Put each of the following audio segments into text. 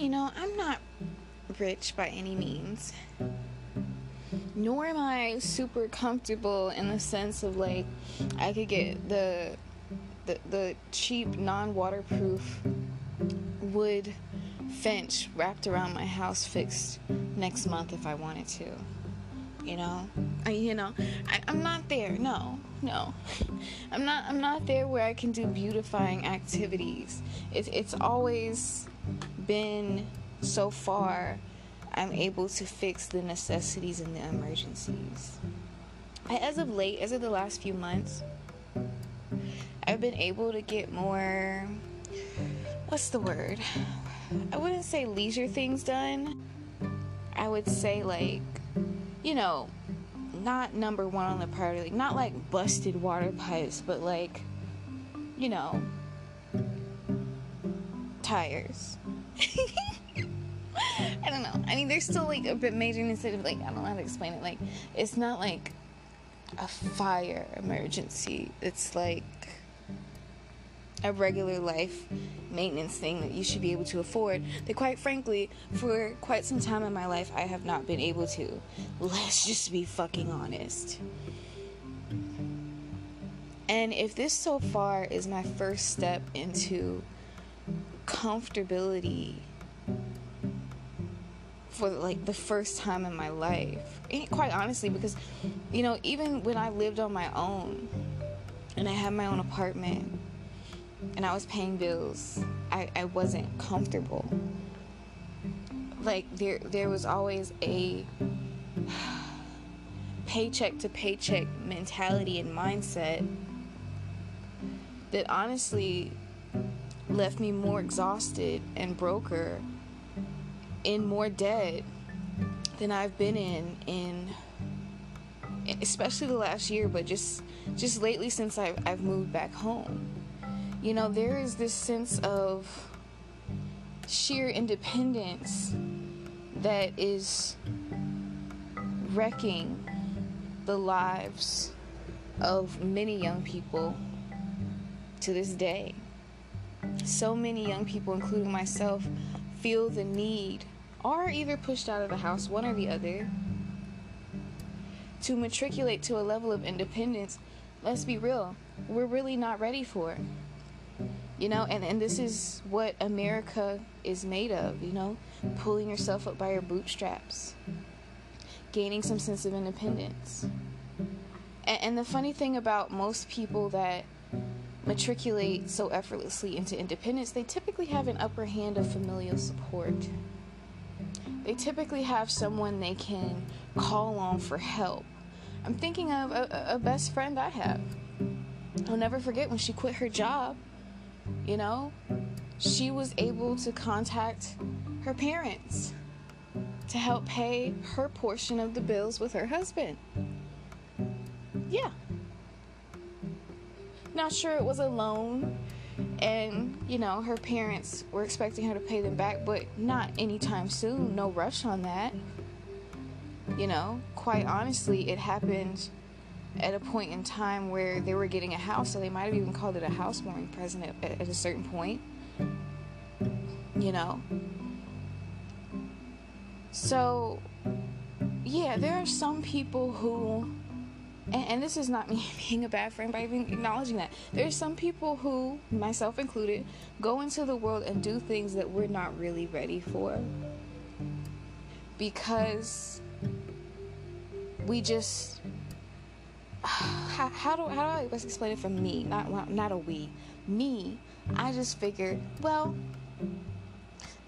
you know, I'm not rich by any means. Nor am I super comfortable in the sense of like I could get the the, the cheap non-waterproof wood fence wrapped around my house fixed next month if I wanted to. You know, I, you know, I, I'm not there. No, no, I'm not. I'm not there where I can do beautifying activities. It's it's always been so far. I'm able to fix the necessities and the emergencies. As of late, as of the last few months, I've been able to get more. What's the word? I wouldn't say leisure things done. I would say like, you know, not number one on the priority, like not like busted water pipes, but like, you know, tires. I don't know. I mean, they're still like a bit major instead of like I don't know how to explain it. Like, it's not like a fire emergency. It's like a regular life maintenance thing that you should be able to afford that quite frankly for quite some time in my life I have not been able to let's just be fucking honest and if this so far is my first step into comfortability for like the first time in my life and quite honestly because you know even when I lived on my own and I had my own apartment and I was paying bills, I, I wasn't comfortable. Like there there was always a paycheck to paycheck mentality and mindset that honestly left me more exhausted and broker in more debt than I've been in in especially the last year but just just lately since I've, I've moved back home you know, there is this sense of sheer independence that is wrecking the lives of many young people to this day. So many young people, including myself, feel the need, are either pushed out of the house, one or the other, to matriculate to a level of independence. Let's be real, we're really not ready for it. you know and, and this is what america is made of you know pulling yourself up by your bootstraps gaining some sense of independence and, and the funny thing about most people that matriculate so effortlessly into independence they typically have an upper hand of familial support they typically have someone they can call on for help i'm thinking of a, a best friend i have i'll never forget when she quit her job you know, she was able to contact her parents to help pay her portion of the bills with her husband. Yeah. Not sure it was a loan and you know her parents were expecting her to pay them back but not anytime soon no rush on that you know quite honestly it happened at a point in time where they were getting a house, so they might have even called it a housewarming present at, at a certain point. You know? So, yeah, there are some people who, and, and, this is not me being a bad friend by even acknowledging that. There are some people who, myself included, go into the world and do things that we're not really ready for because we just how, how do how do I best explain it from me? Not not a we. Me. I just figured, well,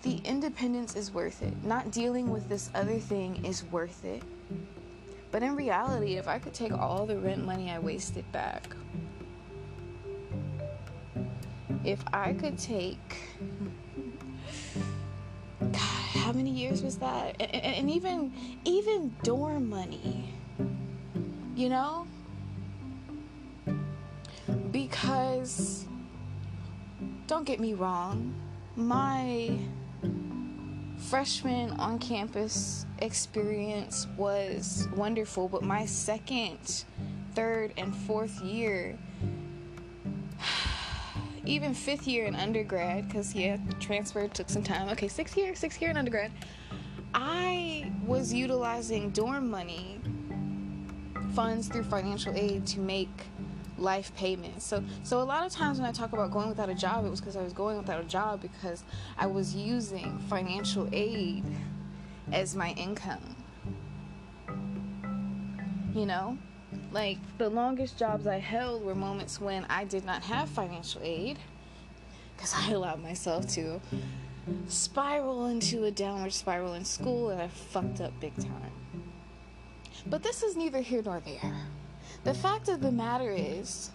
the independence is worth it. Not dealing with this other thing is worth it. But in reality, if I could take all the rent money I wasted back, if I could take God, how many years was that? And, and, and even even dorm money, you know because don't get me wrong, my freshman on campus experience was wonderful, but my second, third, and fourth year, even fifth year in undergrad, because yeah, transfer took some time. Okay, sixth year, sixth year in undergrad, I was utilizing dorm money funds through financial aid to make life payments. So so a lot of times when I talk about going without a job, it was because I was going without a job because I was using financial aid as my income. You know? Like the longest jobs I held were moments when I did not have financial aid because I allowed myself to spiral into a downward spiral in school and I fucked up big time. But this is neither here nor there. The fact of the matter is,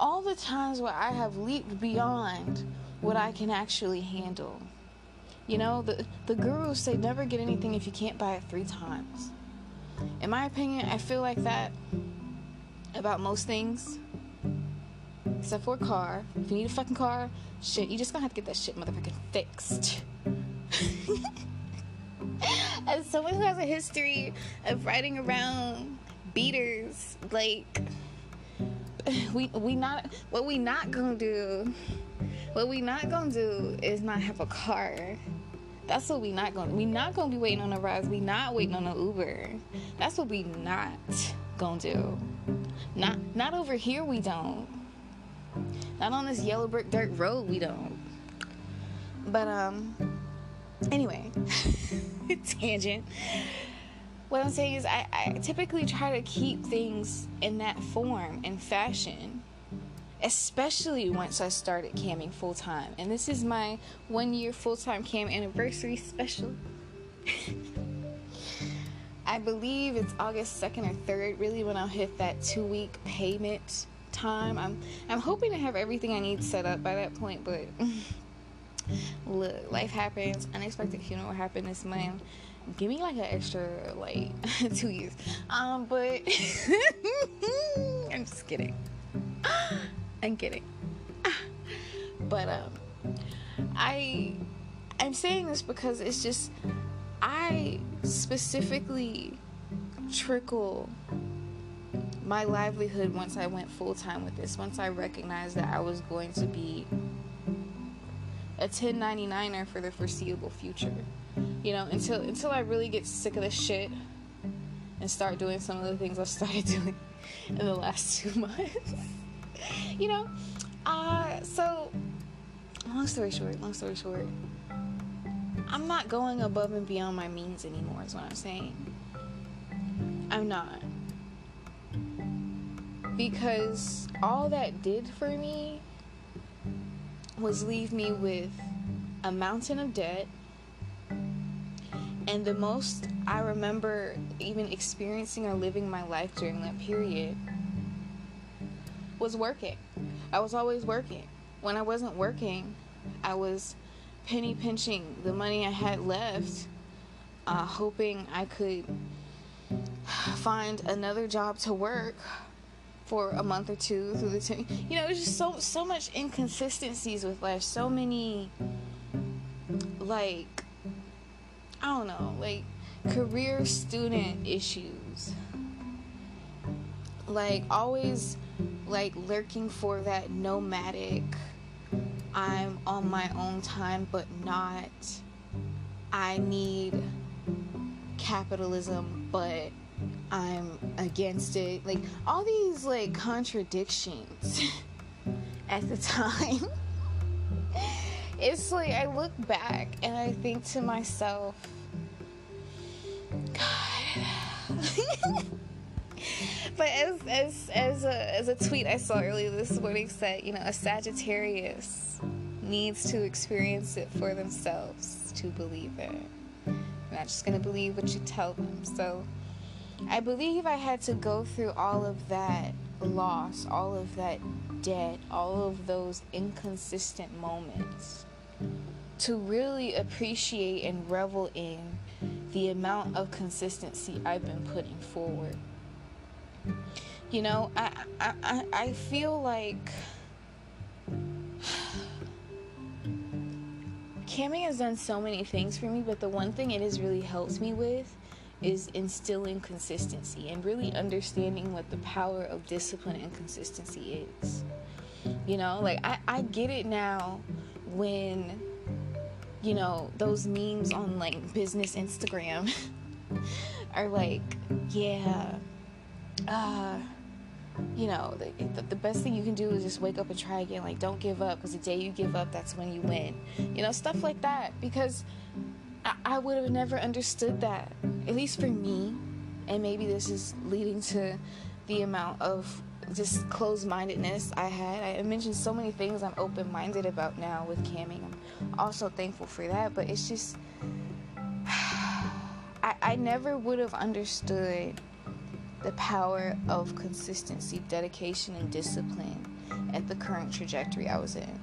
all the times where I have leaped beyond what I can actually handle. You know, the, the gurus say never get anything if you can't buy it three times. In my opinion, I feel like that about most things. Except for a car. If you need a fucking car, shit, you just gonna have to get that shit motherfucking fixed. As someone who has a history of riding around beaters, like we we not what we not gonna do. What we not gonna do is not have a car. That's what we not gonna. We not gonna be waiting on a ride. We not waiting on an Uber. That's what we not gonna do. Not not over here. We don't. Not on this yellow brick dirt road. We don't. But um. Anyway, tangent. What I'm saying is, I, I typically try to keep things in that form and fashion especially once I started camming full time. And this is my one year full time cam anniversary special. I believe it's August 2nd or 3rd, really, when I'll hit that two week payment time. I'm, I'm hoping to have everything I need set up by that point, but look, life happens. Unexpected funeral happened this month. Give me like an extra like two years. Um, but I'm just kidding. I'm kidding. but um, I I'm saying this because it's just I specifically trickle my livelihood once I went full time with this. Once I recognized that I was going to be a 1099er for the foreseeable future. You know, until until I really get sick of this shit and start doing some of the things I've started doing in the last two months. you know, uh, so long story short, long story short, I'm not going above and beyond my means anymore, is what I'm saying. I'm not. Because all that did for me was leave me with a mountain of debt. And the most I remember even experiencing or living my life during that period was working. I was always working. When I wasn't working, I was penny pinching the money I had left, uh, hoping I could find another job to work for a month or two through the you know, it was just so so much inconsistencies with life, so many like I don't know, like career student issues. Like always like lurking for that nomadic I'm on my own time but not I need capitalism but I'm against it like all these like contradictions at the time it's like I look back and I think to myself God but as as as a as a tweet I saw earlier this morning said, you know, a Sagittarius needs to experience it for themselves to believe it. They're not just gonna believe what you tell them. So I believe I had to go through all of that loss, all of that debt, all of those inconsistent moments to really appreciate and revel in the amount of consistency I've been putting forward. You know, I I I feel like camming has done so many things for me, but the one thing it has really helped me with is instilling consistency and really understanding what the power of discipline and consistency is. You know, like I, I get it now when, you know, those memes on like business Instagram are like, yeah, uh, you know, the, the, best thing you can do is just wake up and try again. Like, don't give up because the day you give up, that's when you win. You know, stuff like that. Because I, I would have never understood that, at least for me. And maybe this is leading to the amount of just closed mindedness I had. I mentioned so many things I'm open minded about now with camming. I'm also thankful for that, but it's just, I, I never would have understood the power of consistency, dedication, and discipline at the current trajectory I was in.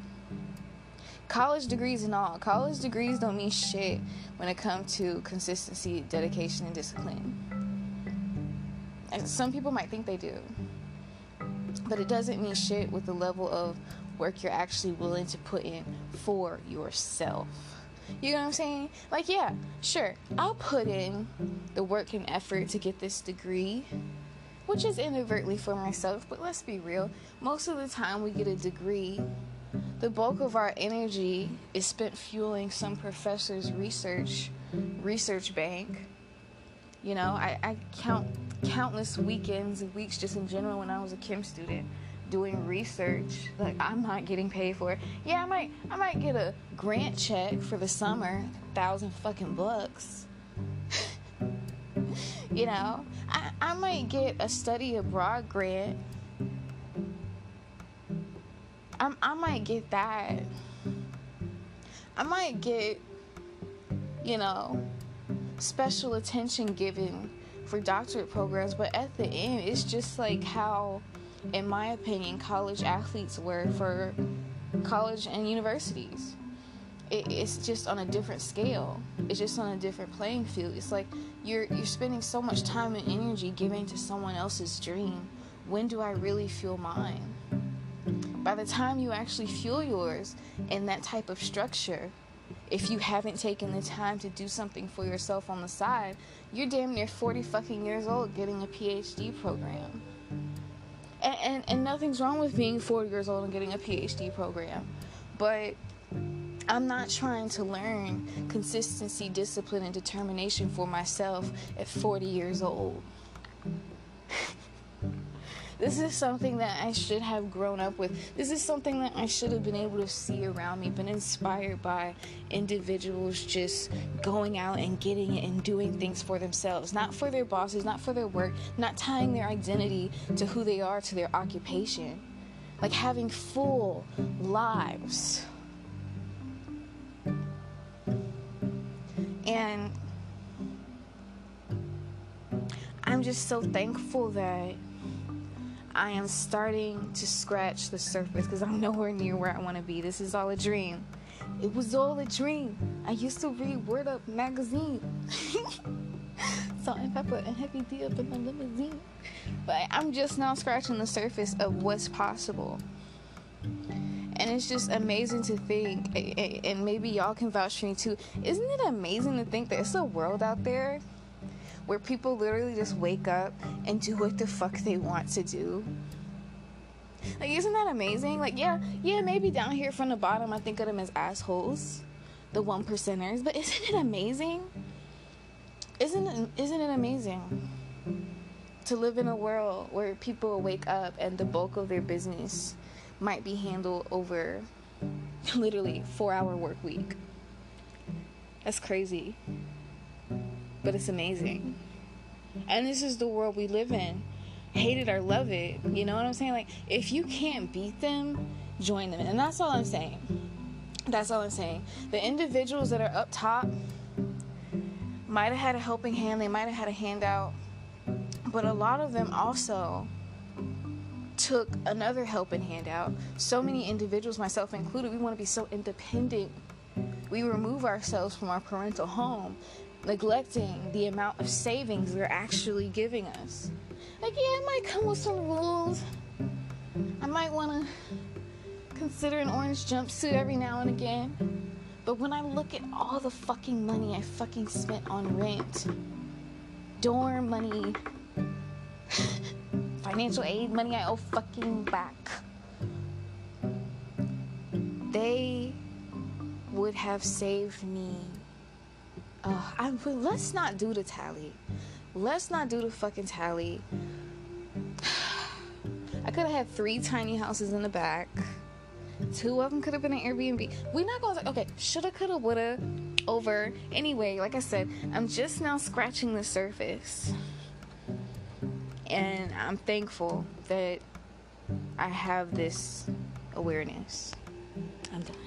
College degrees and all. College degrees don't mean shit when it comes to consistency, dedication, and discipline. And some people might think they do. But it doesn't mean shit with the level of work you're actually willing to put in for yourself. You know what I'm saying? Like, yeah, sure, I'll put in the work and effort to get this degree, which is inadvertently for myself, but let's be real. Most of the time we get a degree, the bulk of our energy is spent fueling some professor's research research bank. You know, I, I count countless weekends and weeks just in general when I was a chem student doing research like I'm not getting paid for it. Yeah, I might I might get a grant check for the summer, thousand fucking bucks. you know, I, I might get a study abroad grant. I, I might get that. I might get, you know, special attention given for doctorate programs, but at the end, it's just like how in my opinion, college athletes were for college and universities. It, it's just on a different scale. It's just on a different playing field. It's like you're you're spending so much time and energy giving to someone else's dream. When do I really feel mine? By the time you actually fuel yours in that type of structure, if you haven't taken the time to do something for yourself on the side, you're damn near 40 fucking years old getting a PhD program and, and, and nothing's wrong with being 40 years old and getting a PhD program, but I'm not trying to learn consistency, discipline, and determination for myself at 40 years old. This is something that I should have grown up with. This is something that I should have been able to see around me, been inspired by individuals just going out and getting it and doing things for themselves, not for their bosses, not for their work, not tying their identity to who they are, to their occupation. Like having full lives. And I'm just so thankful that I am starting to scratch the surface because I'm nowhere near where I want to be. This is all a dream. It was all a dream. I used to read Word Up magazine. Salt-N-Pepa and Heavy D up in the limousine. But I'm just now scratching the surface of what's possible. And it's just amazing to think, and maybe y'all can vouch for me too. Isn't it amazing to think that it's a world out there where people literally just wake up and do what the fuck they want to do. Like, isn't that amazing? Like, yeah, yeah, maybe down here from the bottom, I think of them as assholes, the one percenters. But isn't it amazing? Isn't it, isn't it amazing to live in a world where people wake up and the bulk of their business might be handled over literally four hour work week? That's crazy but it's amazing. And this is the world we live in. Hate it or love it. You know what I'm saying? Like, if you can't beat them, join them. And that's all I'm saying. That's all I'm saying. The individuals that are up top might have had a helping hand, they might have had a handout, but a lot of them also took another helping handout. So many individuals, myself included, we want to be so independent. We remove ourselves from our parental home neglecting the amount of savings they're actually giving us. Like, yeah, it might come with some rules. I might want to consider an orange jumpsuit every now and again. But when I look at all the fucking money I fucking spent on rent, dorm money, financial aid money I owe fucking back, they would have saved me. Uh, I, let's not do the tally. Let's not do the fucking tally. I could have had three tiny houses in the back. Two of them could have been an Airbnb. We're not gonna okay. Shoulda, coulda, woulda. Over. Anyway, like I said, I'm just now scratching the surface, and I'm thankful that I have this awareness. I'm done.